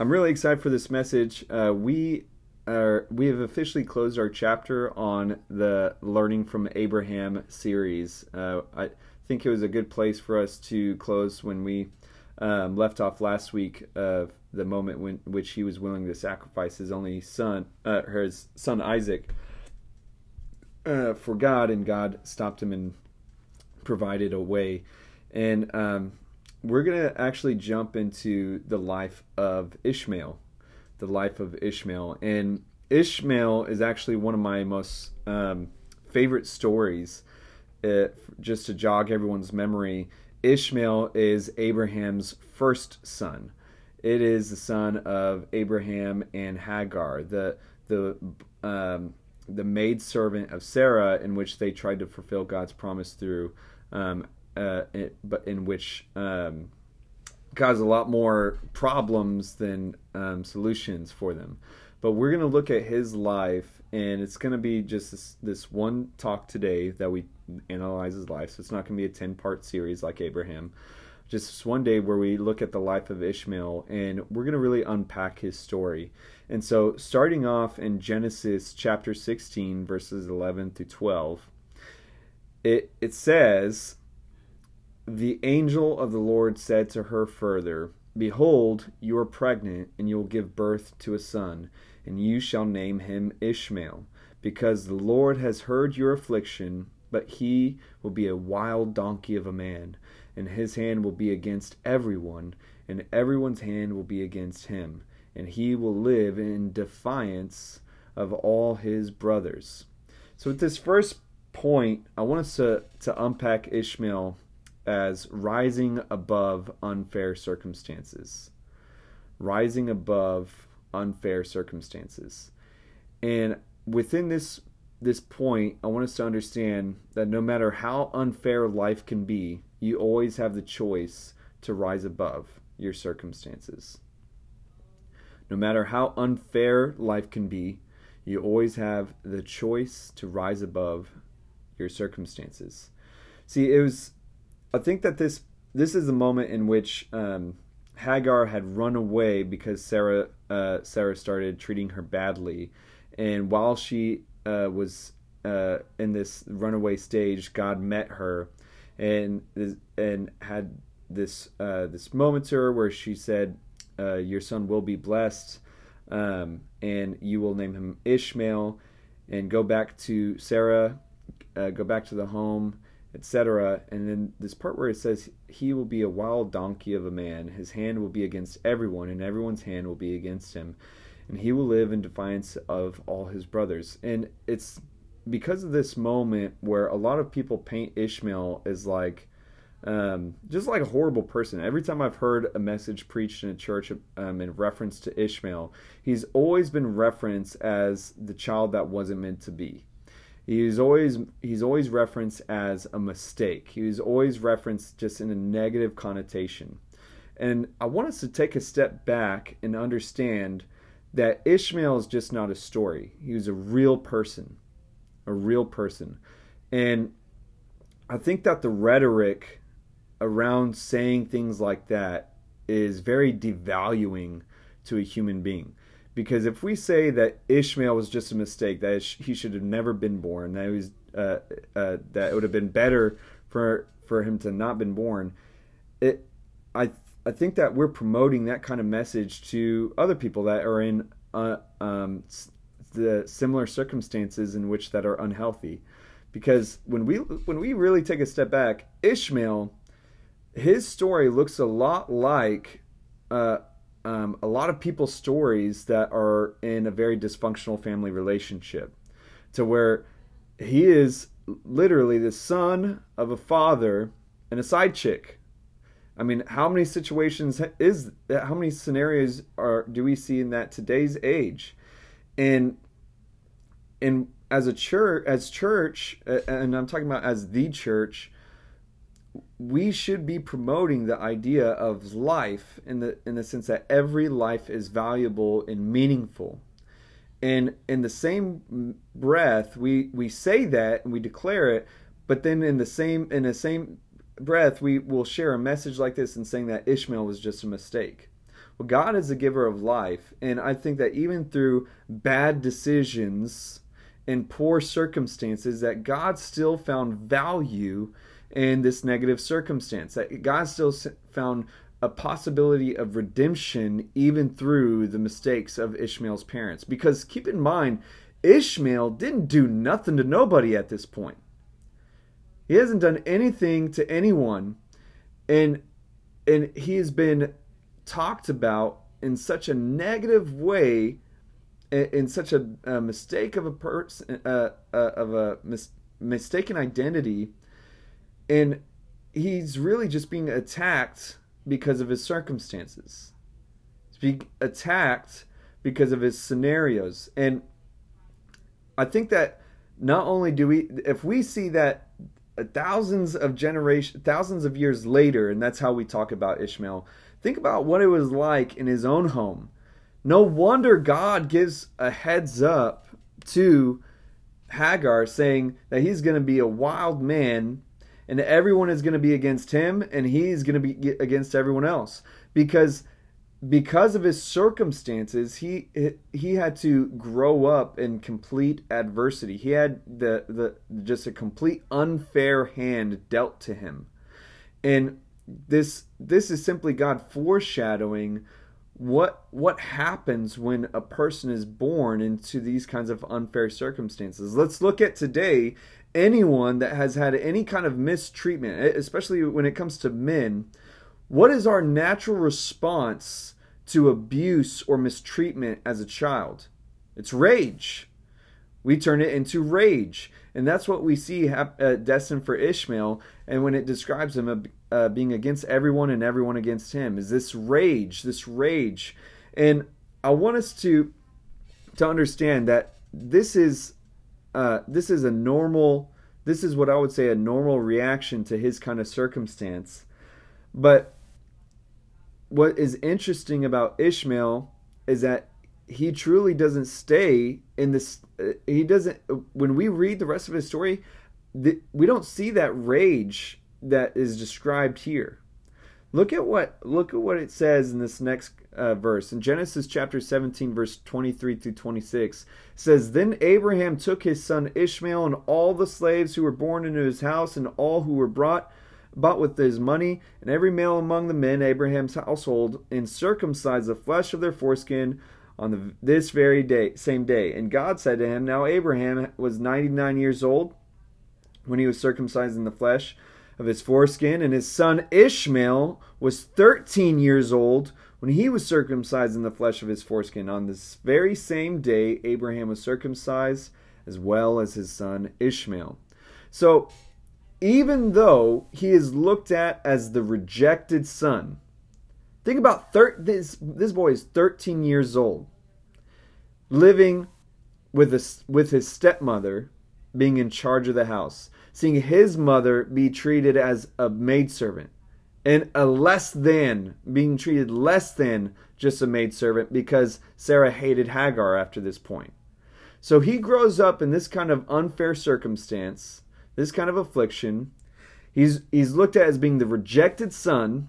I'm really excited for this message. Uh, we are we have officially closed our chapter on the Learning from Abraham series. Uh, I think it was a good place for us to close when we um, left off last week of the moment when which he was willing to sacrifice his only son, uh, his son Isaac, uh, for God, and God stopped him and provided a way. And um, we're going to actually jump into the life of Ishmael, the life of Ishmael. And Ishmael is actually one of my most um, favorite stories. Uh, just to jog everyone's memory, Ishmael is Abraham's first son. It is the son of Abraham and Hagar, the the um, the maid servant of Sarah, in which they tried to fulfill God's promise through um, uh, it, but in which um, cause a lot more problems than um, solutions for them. But we're going to look at his life, and it's going to be just this, this one talk today that we analyze his life. So it's not going to be a 10 part series like Abraham. Just one day where we look at the life of Ishmael, and we're going to really unpack his story. And so, starting off in Genesis chapter 16, verses 11 through 12, it, it says, the angel of the Lord said to her further, Behold, you are pregnant, and you will give birth to a son, and you shall name him Ishmael, because the Lord has heard your affliction, but he will be a wild donkey of a man, and his hand will be against everyone, and everyone's hand will be against him, and he will live in defiance of all his brothers. So, at this first point, I want us to, to unpack Ishmael as rising above unfair circumstances. Rising above unfair circumstances. And within this this point, I want us to understand that no matter how unfair life can be, you always have the choice to rise above your circumstances. No matter how unfair life can be, you always have the choice to rise above your circumstances. See, it was I think that this this is the moment in which um, Hagar had run away because Sarah uh, Sarah started treating her badly, and while she uh, was uh, in this runaway stage, God met her, and and had this uh, this moment to her where she said, uh, "Your son will be blessed, um, and you will name him Ishmael, and go back to Sarah, uh, go back to the home." Etc. And then this part where it says, He will be a wild donkey of a man, his hand will be against everyone, and everyone's hand will be against him. And he will live in defiance of all his brothers. And it's because of this moment where a lot of people paint Ishmael as like, um, just like a horrible person. Every time I've heard a message preached in a church um, in reference to Ishmael, he's always been referenced as the child that wasn't meant to be he's always he's always referenced as a mistake. He's always referenced just in a negative connotation. And I want us to take a step back and understand that Ishmael is just not a story. He was a real person, a real person. And I think that the rhetoric around saying things like that is very devaluing to a human being. Because if we say that Ishmael was just a mistake, that he should have never been born, that was uh, uh, that it would have been better for for him to not been born, it I I think that we're promoting that kind of message to other people that are in uh, um, the similar circumstances in which that are unhealthy, because when we when we really take a step back, Ishmael, his story looks a lot like uh, um, a lot of people's stories that are in a very dysfunctional family relationship to where he is literally the son of a father and a side chick. I mean, how many situations is that? How many scenarios are do we see in that today's age? And and as a church, as church, and I'm talking about as the church, we should be promoting the idea of life in the in the sense that every life is valuable and meaningful. And in the same breath, we we say that and we declare it, but then in the same in the same breath, we will share a message like this and saying that Ishmael was just a mistake. Well, God is the giver of life, and I think that even through bad decisions and poor circumstances, that God still found value in this negative circumstance. That God still found a possibility of redemption even through the mistakes of Ishmael's parents. Because keep in mind, Ishmael didn't do nothing to nobody at this point. He hasn't done anything to anyone, and and he has been talked about in such a negative way, in, in such a, a, mistake of a person, uh, uh, of a mis- mistaken identity, and he's really just being attacked because of his circumstances. He's being attacked because of his scenarios, and I think that not only do we, if we see that thousands of generation, thousands of years later, and that's how we talk about Ishmael. Think about what it was like in his own home. No wonder God gives a heads up to Hagar, saying that he's going to be a wild man, and everyone is going to be against him, and he's going to be against everyone else because because of his circumstances, he he had to grow up in complete adversity. He had the the just a complete unfair hand dealt to him, and this this is simply God foreshadowing what what happens when a person is born into these kinds of unfair circumstances. Let's look at today. Anyone that has had any kind of mistreatment, especially when it comes to men, what is our natural response? to abuse or mistreatment as a child. It's rage. We turn it into rage. And that's what we see hap- uh, destined for Ishmael. And when it describes him uh, uh, being against everyone and everyone against him, is this rage, this rage. And I want us to to understand that this is uh, this is a normal. This is what I would say a normal reaction to his kind of circumstance. But what is interesting about Ishmael is that he truly doesn't stay in this. Uh, he doesn't. When we read the rest of his story, the, we don't see that rage that is described here. Look at what look at what it says in this next uh, verse in Genesis chapter 17 verse 23 through 26 says then Abraham took his son Ishmael and all the slaves who were born into his house and all who were brought bought with his money, and every male among the men Abraham's household, and circumcised the flesh of their foreskin on the, this very day, same day. And God said to him, Now Abraham was ninety nine years old when he was circumcised in the flesh of his foreskin, and his son Ishmael was thirteen years old when he was circumcised in the flesh of his foreskin. On this very same day, Abraham was circumcised as well as his son Ishmael. So even though he is looked at as the rejected son. Think about thir- this this boy is 13 years old, living with a, with his stepmother being in charge of the house, seeing his mother be treated as a maidservant and a less than being treated less than just a maidservant because Sarah hated Hagar after this point. So he grows up in this kind of unfair circumstance this kind of affliction. He's he's looked at as being the rejected son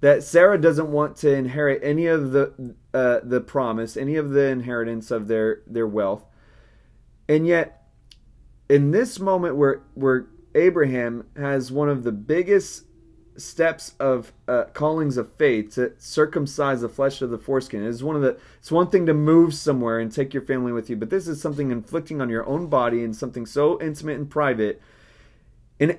that Sarah doesn't want to inherit any of the uh, the promise, any of the inheritance of their their wealth, and yet in this moment where where Abraham has one of the biggest steps of uh, callings of faith to circumcise the flesh of the foreskin it is one of the it's one thing to move somewhere and take your family with you but this is something inflicting on your own body and something so intimate and private in,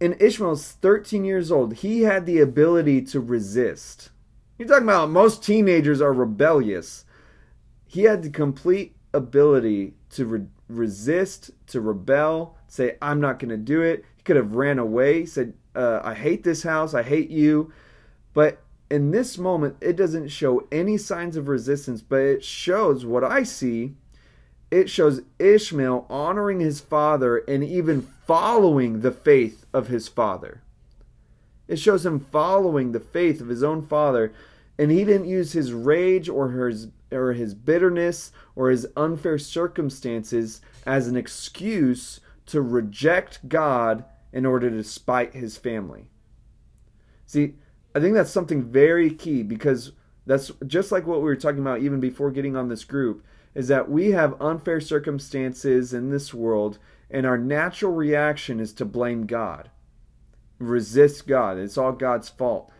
in Ishmael's 13 years old, he had the ability to resist. You're talking about most teenagers are rebellious. He had the complete ability to re- resist, to rebel, say, I'm not going to do it. He could have ran away, said, uh, I hate this house, I hate you. But in this moment, it doesn't show any signs of resistance, but it shows what I see it shows Ishmael honoring his father and even following the faith of his father. It shows him following the faith of his own father, and he didn't use his rage or his or his bitterness or his unfair circumstances as an excuse to reject God in order to spite his family. See, I think that's something very key because That's just like what we were talking about even before getting on this group is that we have unfair circumstances in this world and our natural reaction is to blame God. Resist God. It's all God's fault.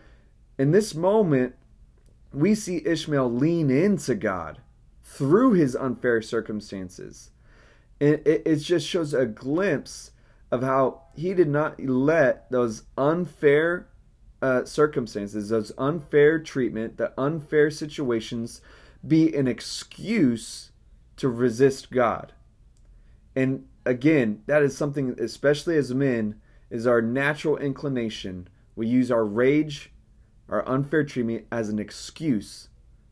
In this moment, we see Ishmael lean into God through his unfair circumstances. It, it, it just shows a glimpse of how he did not let those unfair uh, circumstances, those unfair treatment, the unfair situations be an excuse to resist God. And again, that is something, especially as men, is our natural inclination. We use our rage, our unfair treatment as an excuse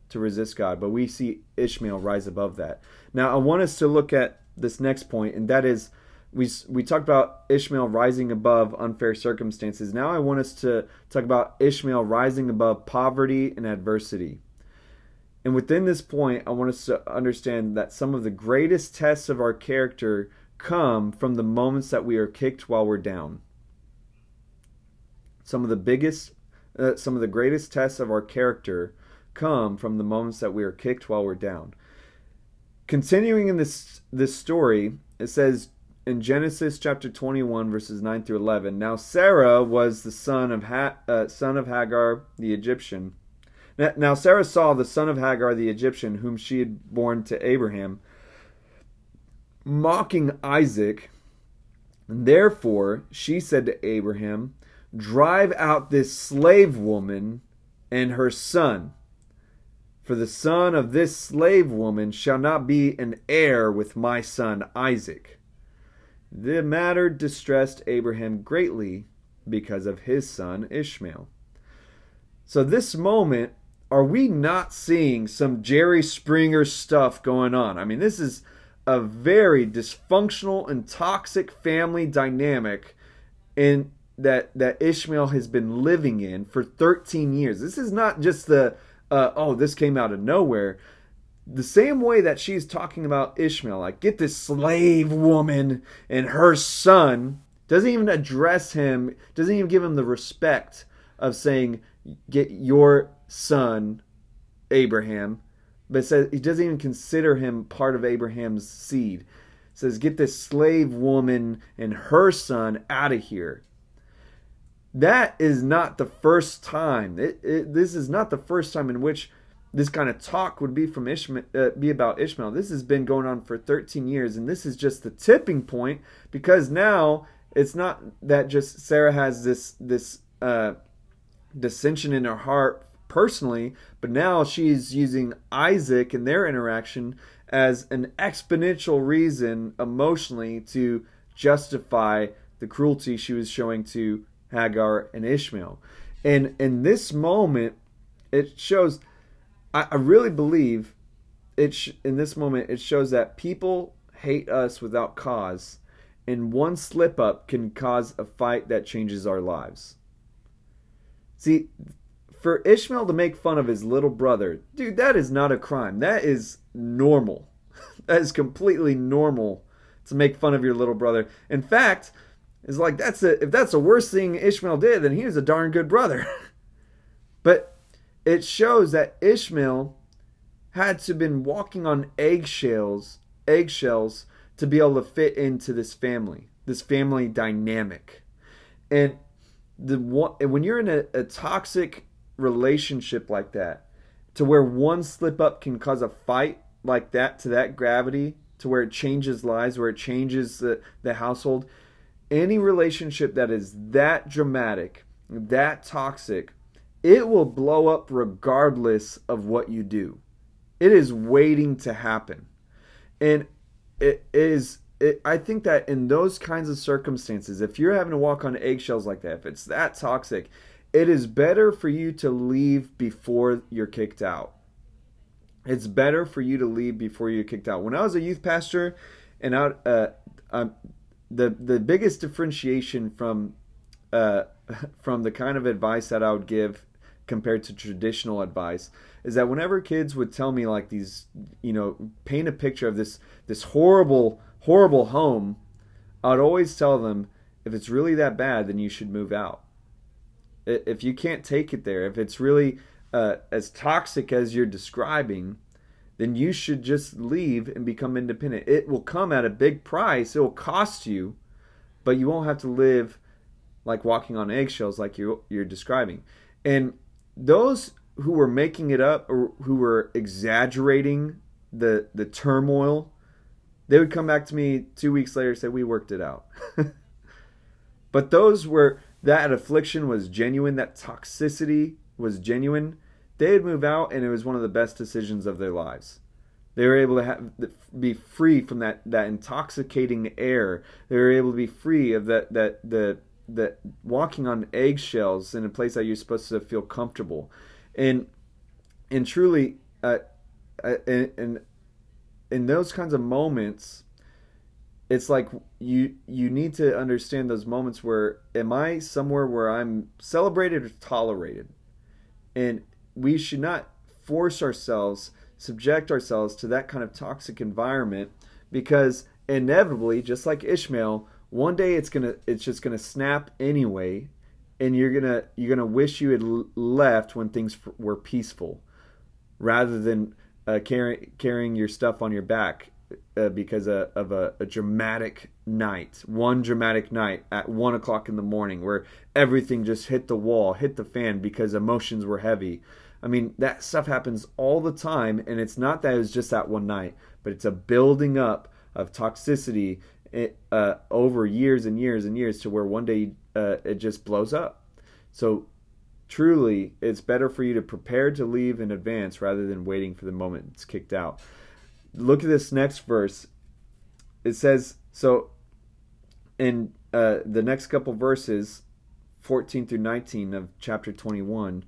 to resist God. But we see Ishmael rise above that. Now, I want us to look at this next point, and that is we we talked about Ishmael rising above unfair circumstances. Now I want us to talk about Ishmael rising above poverty and adversity. And within this point, I want us to understand that some of the greatest tests of our character come from the moments that we are kicked while we're down. Some of the biggest, uh, some of the greatest tests of our character come from the moments that we are kicked while we're down. Continuing in this this story, it says in Genesis chapter 21 verses 9 through 11. Now Sarah was the son of ha- uh, son of Hagar the Egyptian. Now, now Sarah saw the son of Hagar the Egyptian whom she had born to Abraham mocking Isaac. And therefore she said to Abraham, "Drive out this slave woman and her son." For the son of this slave woman shall not be an heir with my son Isaac. The matter distressed Abraham greatly because of his son Ishmael. So, this moment, are we not seeing some Jerry Springer stuff going on? I mean, this is a very dysfunctional and toxic family dynamic in that that Ishmael has been living in for 13 years. This is not just the uh, oh, this came out of nowhere. The same way that she's talking about Ishmael, like, get this slave woman and her son, doesn't even address him, doesn't even give him the respect of saying, get your son, Abraham, but says he doesn't even consider him part of Abraham's seed. says, get this slave woman and her son out of here that is not the first time. It, it, this is not the first time in which this kind of talk would be from Ishmael, uh, be about Ishmael. This has been going on for 13 years, and this is just the tipping point because now it's not that just Sarah has this this uh, dissension in her heart personally, but now she's using Isaac and their interaction as an exponential reason emotionally to justify the cruelty she was showing to Hagar, and Ishmael. And in this moment, it shows, I, I really believe, it sh- in this moment, it shows that people hate us without cause, and one slip up can cause a fight that changes our lives. See, for Ishmael to make fun of his little brother, dude, that is not a crime. That is normal. that is completely normal to make fun of your little brother. In fact, is like that's a, if that's the worst thing Ishmael did, then he was a darn good brother. but it shows that Ishmael had to been walking on eggshells, eggshells to be able to fit into this family, this family dynamic. And the when you're in a, a toxic relationship like that, to where one slip up can cause a fight like that to that gravity, to where it changes lives, where it changes the, the household any relationship that is that dramatic, that toxic, it will blow up regardless of what you do. It is waiting to happen. And it is it, I think that in those kinds of circumstances, if you're having to walk on eggshells like that, if it's that toxic, it is better for you to leave before you're kicked out. It's better for you to leave before you're kicked out. When I was a youth pastor, and out, uh, um, the the biggest differentiation from uh, from the kind of advice that I would give compared to traditional advice is that whenever kids would tell me like these you know paint a picture of this this horrible horrible home I'd always tell them if it's really that bad then you should move out. If you can't take it there if it's really uh, as toxic as you're describing, then you should just leave and become independent. It will come at a big price. It will cost you, but you won't have to live like walking on eggshells like you you're describing. And those who were making it up or who were exaggerating the the turmoil, they would come back to me 2 weeks later and say we worked it out. but those were that affliction was genuine, that toxicity was genuine they'd move out, and it was one of the best decisions of their lives. They were able to have, be free from that, that intoxicating air. They were able to be free of that that the that walking on eggshells in a place that you're supposed to feel comfortable, and and truly, uh, uh in, in in those kinds of moments, it's like you you need to understand those moments where am I somewhere where I'm celebrated or tolerated, and we should not force ourselves, subject ourselves to that kind of toxic environment because inevitably, just like Ishmael, one day it's gonna it's just gonna snap anyway, and you're gonna you're gonna wish you had left when things were peaceful, rather than uh, carry, carrying your stuff on your back uh, because of, of a, a, dramatic night, one dramatic night at one o'clock in the morning, where everything just hit the wall, hit the fan because emotions were heavy. I mean, that stuff happens all the time, and it's not that it was just that one night, but it's a building up of toxicity eh, uh, over years and years and years to where one day uh, it just blows up. So, truly, it's better for you to prepare to leave in advance rather than waiting for the moment it's kicked out. Look at this next verse. It says, so in uh, the next couple verses, 14 through 19 of chapter 21,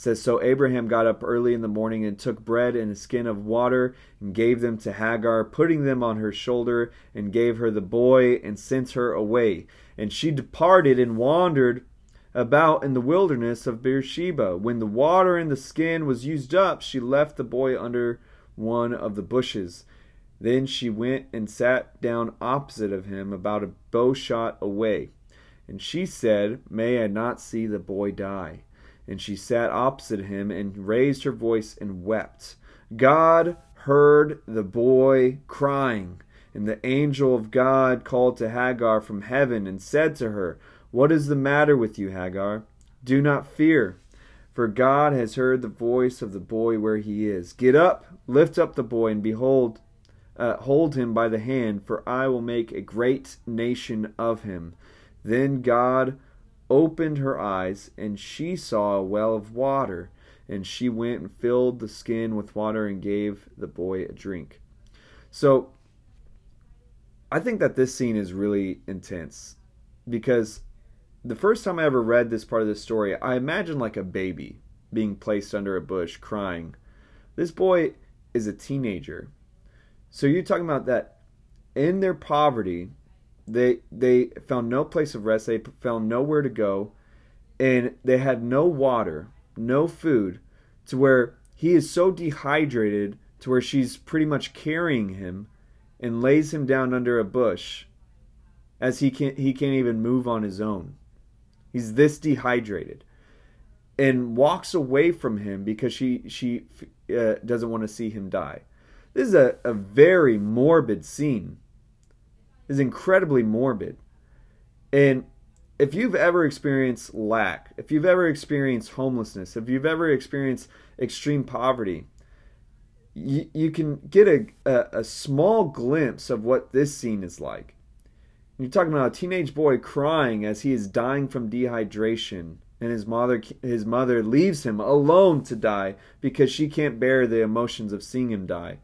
says so Abraham got up early in the morning and took bread and a skin of water and gave them to Hagar putting them on her shoulder and gave her the boy and sent her away. And she departed and wandered about in the wilderness of Beersheba. When the water in the skin was used up she left the boy under one of the bushes. Then she went and sat down opposite of him about a bow shot away. And she said may I not see the boy die and she sat opposite him and raised her voice and wept. God heard the boy crying, and the angel of God called to Hagar from heaven and said to her, What is the matter with you, Hagar? Do not fear, for God has heard the voice of the boy where he is. Get up, lift up the boy, and behold, uh, hold him by the hand, for I will make a great nation of him. Then God opened her eyes, and she saw a well of water. And she went and filled the skin with water and gave the boy a drink. So, I think that this scene is really intense because the first time I ever read this part of the story, I imagined like a baby being placed under a bush crying. This boy is a teenager. So you're talking about that in their poverty, they they found no place of rest. They found nowhere to go, and they had no water, no food, to where he is so dehydrated to where she's pretty much carrying him, and lays him down under a bush, as he can't he can't even move on his own. He's this dehydrated, and walks away from him because she she uh, doesn't want to see him die. This is a, a very morbid scene is incredibly morbid. And if you've ever experienced lack, if you've ever experienced homelessness, if you've ever experienced extreme poverty, you, you can get a, a, a small glimpse of what this scene is like. You're talking about a teenage boy crying as he is dying from dehydration, and his mother his mother leaves him alone to die because she can't bear the emotions of seeing him die.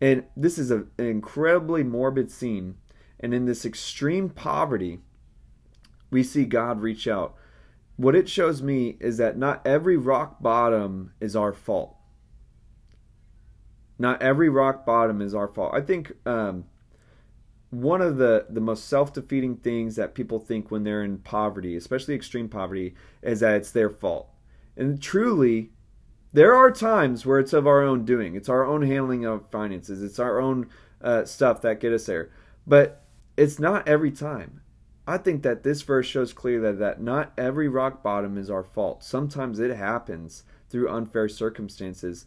And this is a, an incredibly morbid scene. And in this extreme poverty, we see God reach out. What it shows me is that not every rock bottom is our fault. Not every rock bottom is our fault. I think um, one of the, the most self defeating things that people think when they're in poverty, especially extreme poverty, is that it's their fault. And truly, there are times where it's of our own doing. It's our own handling of finances. It's our own uh, stuff that get us there. But it's not every time. I think that this verse shows clearly that, that not every rock bottom is our fault. Sometimes it happens through unfair circumstances.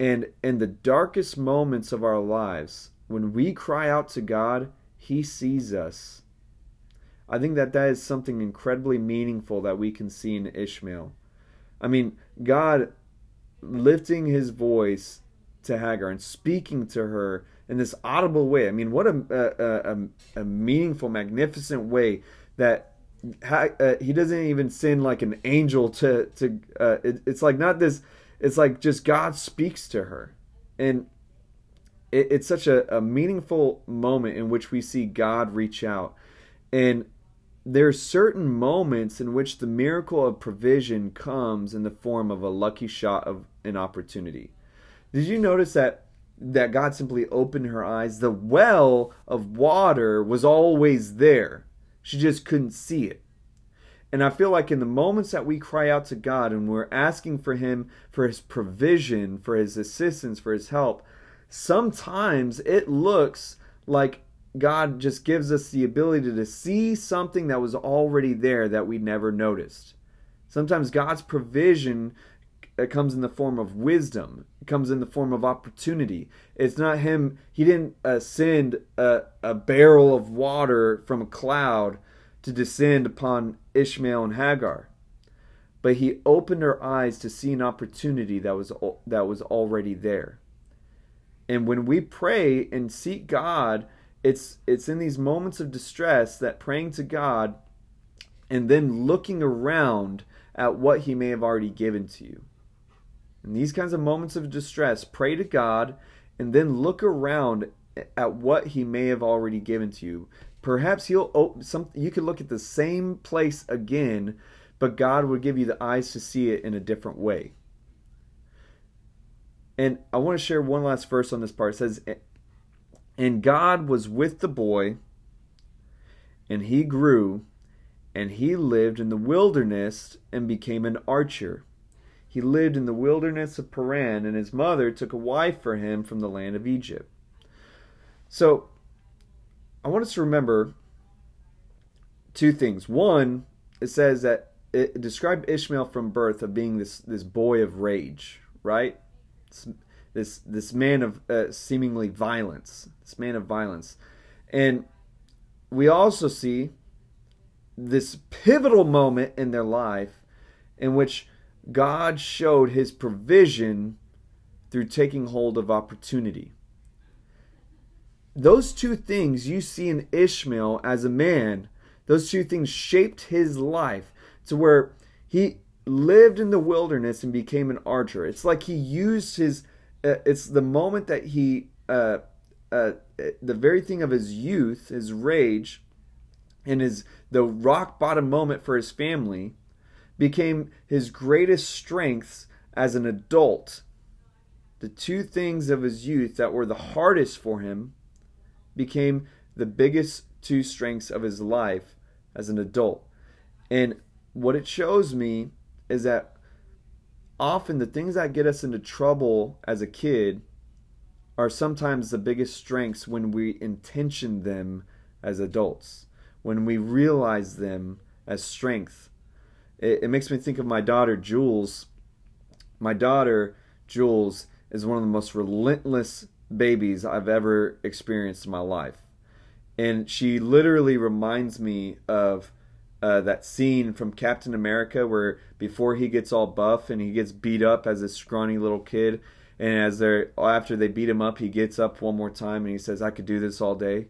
And in the darkest moments of our lives, when we cry out to God, He sees us. I think that that is something incredibly meaningful that we can see in Ishmael. I mean, God lifting his voice to Hagar and speaking to her in this audible way. I mean, what a a, a, a meaningful, magnificent way that uh, he doesn't even send like an angel to to. Uh, it, it's like not this. It's like just God speaks to her, and it, it's such a, a meaningful moment in which we see God reach out, and there are certain moments in which the miracle of provision comes in the form of a lucky shot of an opportunity. Did you notice that that God simply opened her eyes? The well of water was always there. She just couldn't see it. And I feel like in the moments that we cry out to God and we're asking for Him for His provision, for His assistance, for His help, sometimes it looks like God just gives us the ability to see something that was already there that we never noticed. Sometimes God's provision it comes in the form of wisdom. It comes in the form of opportunity. It's not him. He didn't uh, send a, a barrel of water from a cloud to descend upon Ishmael and Hagar, but he opened her eyes to see an opportunity that was that was already there. And when we pray and seek God, it's it's in these moments of distress that praying to God and then looking around at what he may have already given to you in these kinds of moments of distress, pray to God and then look around at what He may have already given to you. Perhaps He'll open some. You could look at the same place again, but God would give you the eyes to see it in a different way. And I want to share one last verse on this part. It says, "And God was with the boy, and he grew, and he lived in the wilderness and became an archer." He lived in the wilderness of Paran, and his mother took a wife for him from the land of Egypt. So, I want us to remember two things. One, it says that it described Ishmael from birth of being this this boy of rage, right? This this, man of uh, seemingly violence, this man of violence, and we also see this pivotal moment in their life in which God showed his provision through taking hold of opportunity. Those two things you see in Ishmael as a man, those two things shaped his life to where he lived in the wilderness and became an archer. It's like he used his, uh, it's the moment that he, uh, uh, the very thing of his youth, his rage, and his the rock bottom moment for his family became his greatest strengths as an adult. The two things of his youth that were the hardest for him became the biggest two strengths of his life as an adult. And what it shows me is that often the things that get us into trouble as a kid are sometimes the biggest strengths when we intention them as adults, when we realize them as strength it, it makes me think of my daughter Jules. My daughter Jules is one of the most relentless babies I've ever experienced in my life. And she literally reminds me of uh, that scene from Captain America where before he gets all buff and he gets beat up as a scrawny little kid, and as they're after they beat him up, he gets up one more time and he says, "I could do this all day."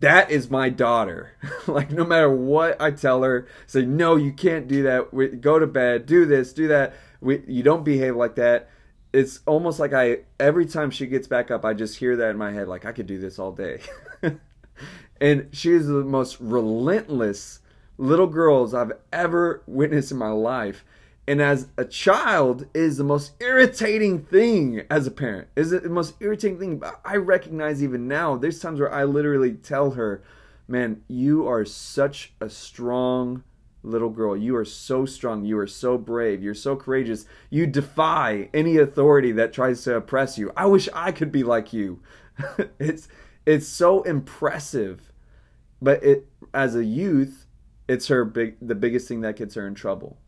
That is my daughter. like no matter what I tell her, say no, you can't do that. We, go to bed. Do this. Do that. We, you don't behave like that. It's almost like I every time she gets back up, I just hear that in my head. Like I could do this all day. and she is the most relentless little girls I've ever witnessed in my life and as a child is the most irritating thing as a parent is it the most irritating thing? I recognize even now there's times where i literally tell her man you are such a strong little girl. You are so strong. You are so brave. You're so courageous. You defy any authority that tries to oppress you. I wish i could be like you. It's it's so impressive. But it as a youth it's her big the biggest thing that gets her in trouble.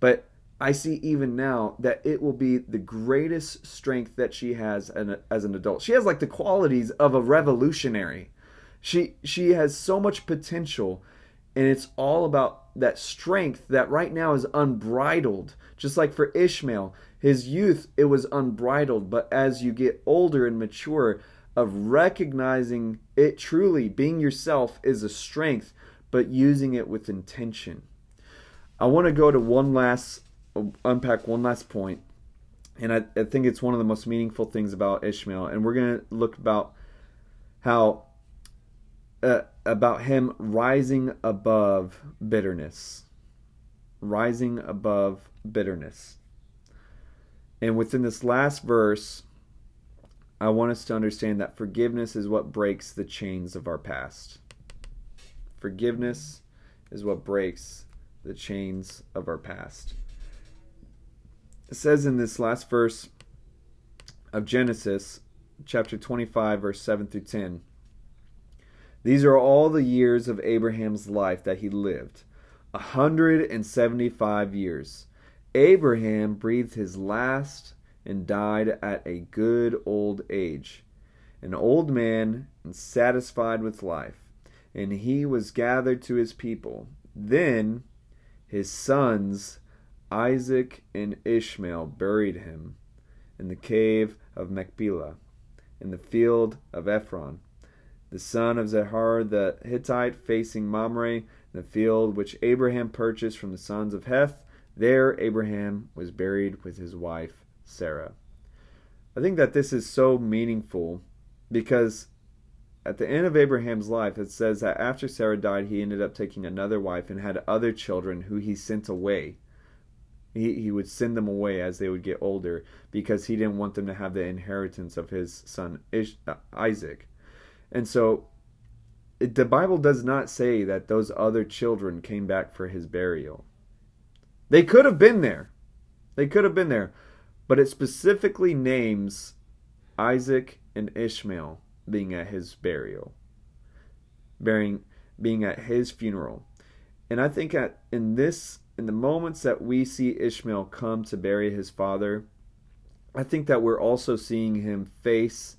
But I see even now that it will be the greatest strength that she has as an adult. She has like the qualities of a revolutionary. She she has so much potential and it's all about that strength that right now is unbridled. Just like for Ishmael, his youth it was unbridled, but as you get older and mature of recognizing it truly being yourself is a strength, but using it with intention. I want to go to one last unpack one last point, and I, I think it's one of the most meaningful things about Ishmael, and we're going to look about how uh, about him rising above bitterness, rising above bitterness. And within this last verse, I want us to understand that forgiveness is what breaks the chains of our past. Forgiveness is what breaks the chains of our past. It says in this last verse of Genesis, chapter 25, verse 7 through 10 These are all the years of Abraham's life that he lived a 175 years. Abraham breathed his last and died at a good old age, an old man and satisfied with life. And he was gathered to his people. Then his sons Isaac and Ishmael buried him in the cave of Machpelah, in the field of Ephron, the son of Zohar the Hittite, facing Mamre, the field which Abraham purchased from the sons of Heth. There Abraham was buried with his wife Sarah. I think that this is so meaningful because at the end of Abraham's life, it says that after Sarah died, he ended up taking another wife and had other children who he sent away he, he would send them away as they would get older because he didn't want them to have the inheritance of his son uh, Isaac. And so it, the Bible does not say that those other children came back for his burial. They could have been there. They could have been there. But it specifically names Isaac and Ishmael being at his burial, bearing, being at his funeral. And I think at in this in the moments that we see Ishmael come to bury his father, I think that we're also seeing him face.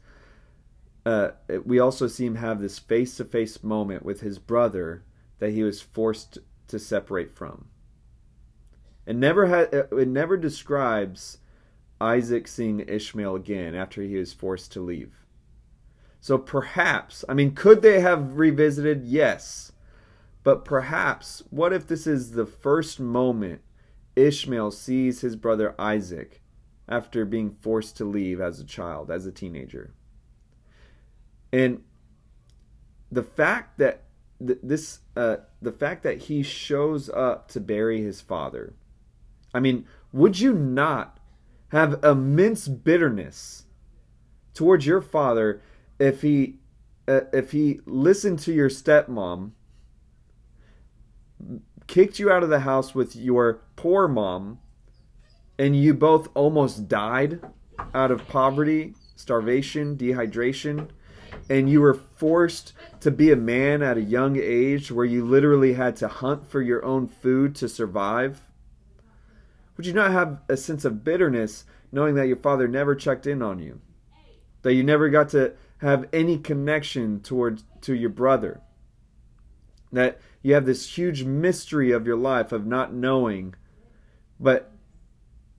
Uh, we also see him have this face to face moment with his brother that he was forced to separate from. It never. It never describes Isaac seeing Ishmael again after he was forced to leave. So perhaps, I mean, could they have revisited? Yes. But perhaps, what if this is the first moment Ishmael sees his brother Isaac after being forced to leave as a child, as a teenager? And the fact that this, uh, the fact that he shows up to bury his father, I mean, would you not have immense bitterness towards your father if he, uh, if he listened to your stepmom? Kicked you out of the house with your poor mom, and you both almost died out of poverty, starvation, dehydration, and you were forced to be a man at a young age where you literally had to hunt for your own food to survive? Would you not have a sense of bitterness knowing that your father never checked in on you? That you never got to have any connection towards to your brother? That you have this huge mystery of your life of not knowing. But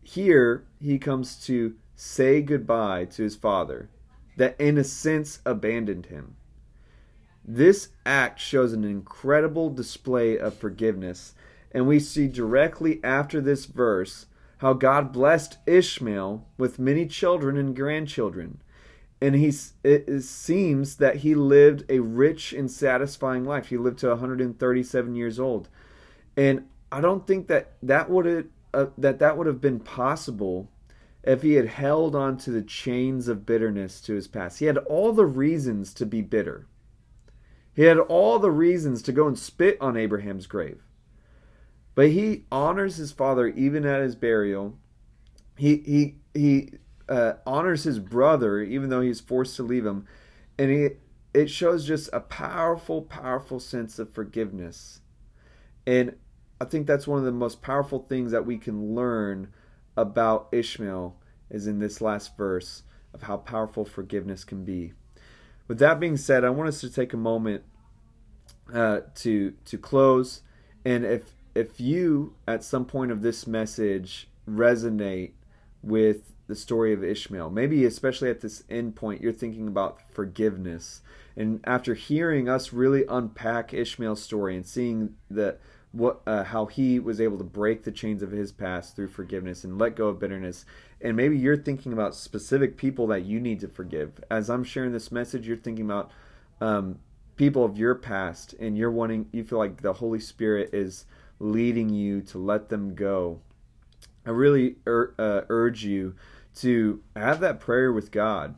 here he comes to say goodbye to his father, that in a sense abandoned him. This act shows an incredible display of forgiveness, and we see directly after this verse how God blessed Ishmael with many children and grandchildren and he's it seems that he lived a rich and satisfying life. He lived to 137 years old, and I don't think that that would uh, that that would have been possible if he had held on to the chains of bitterness to his past. He had all the reasons to be bitter. He had all the reasons to go and spit on Abraham's grave. But he honors his father even at his burial. He he he uh, honors his brother even though he's forced to leave him, and he, it shows just a powerful, powerful sense of forgiveness. And I think that's one of the most powerful things that we can learn about Ishmael is in this last verse of how powerful forgiveness can be. With that being said, I want us to take a moment uh, to to close, and if if you at some point of this message resonate with the story of Ishmael, maybe especially at this end point, you're thinking about forgiveness, and after hearing us really unpack Ishmael's story and seeing that what uh, how he was able to break the chains of his past through forgiveness and let go of bitterness and maybe you're thinking about specific people that you need to forgive. As i'm sharing this message you're thinking about um, people of your past and you're wanting you feel like the holy spirit is leading you to let them go. I really ur- uh, urge you to have that prayer with god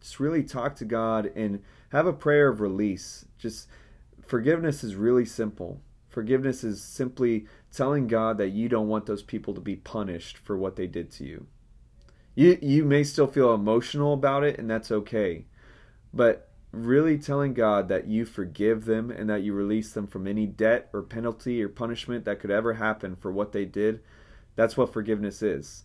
just really talk to god and have a prayer of release just forgiveness is really simple Forgiveness is simply telling God that you don't want those people to be punished for what they did to you. You you may still feel emotional about it and that's okay. But really telling God that you forgive them and that you release them from any debt or penalty or punishment that could ever happen for what they did, that's what forgiveness is.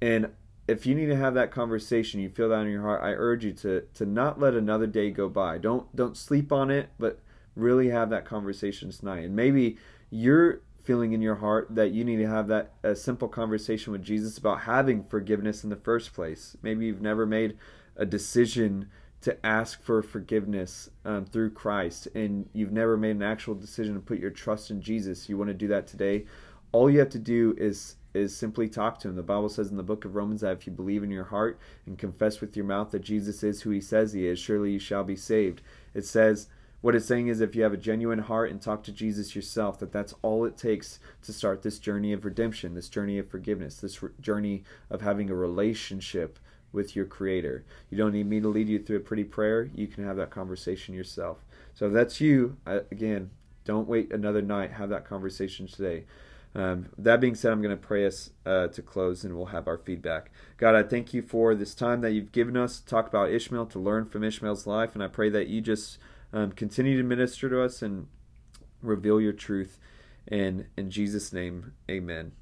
And if you need to have that conversation, you feel that in your heart, I urge you to to not let another day go by. Don't don't sleep on it, but really have that conversation tonight. And maybe you're feeling in your heart that you need to have that a simple conversation with Jesus about having forgiveness in the first place. Maybe you've never made a decision to ask for forgiveness um, through Christ, and you've never made an actual decision to put your trust in Jesus. You want to do that today. All you have to do is is simply talk to him. The Bible says in the book of Romans that if you believe in your heart and confess with your mouth that Jesus is who he says he is, surely you shall be saved. It says what it's saying is if you have a genuine heart and talk to Jesus yourself, that that's all it takes to start this journey of redemption, this journey of forgiveness, this re- journey of having a relationship with your creator. You don't need me to lead you through a pretty prayer. You can have that conversation yourself. So if that's you, I, again, don't wait another night. Have that conversation today. Um, that being said, I'm going to pray us uh, to close and we'll have our feedback. God, I thank you for this time that you've given us to talk about Ishmael, to learn from Ishmael's life. And I pray that you just um, continue to minister to us and reveal your truth. And in Jesus' name, amen.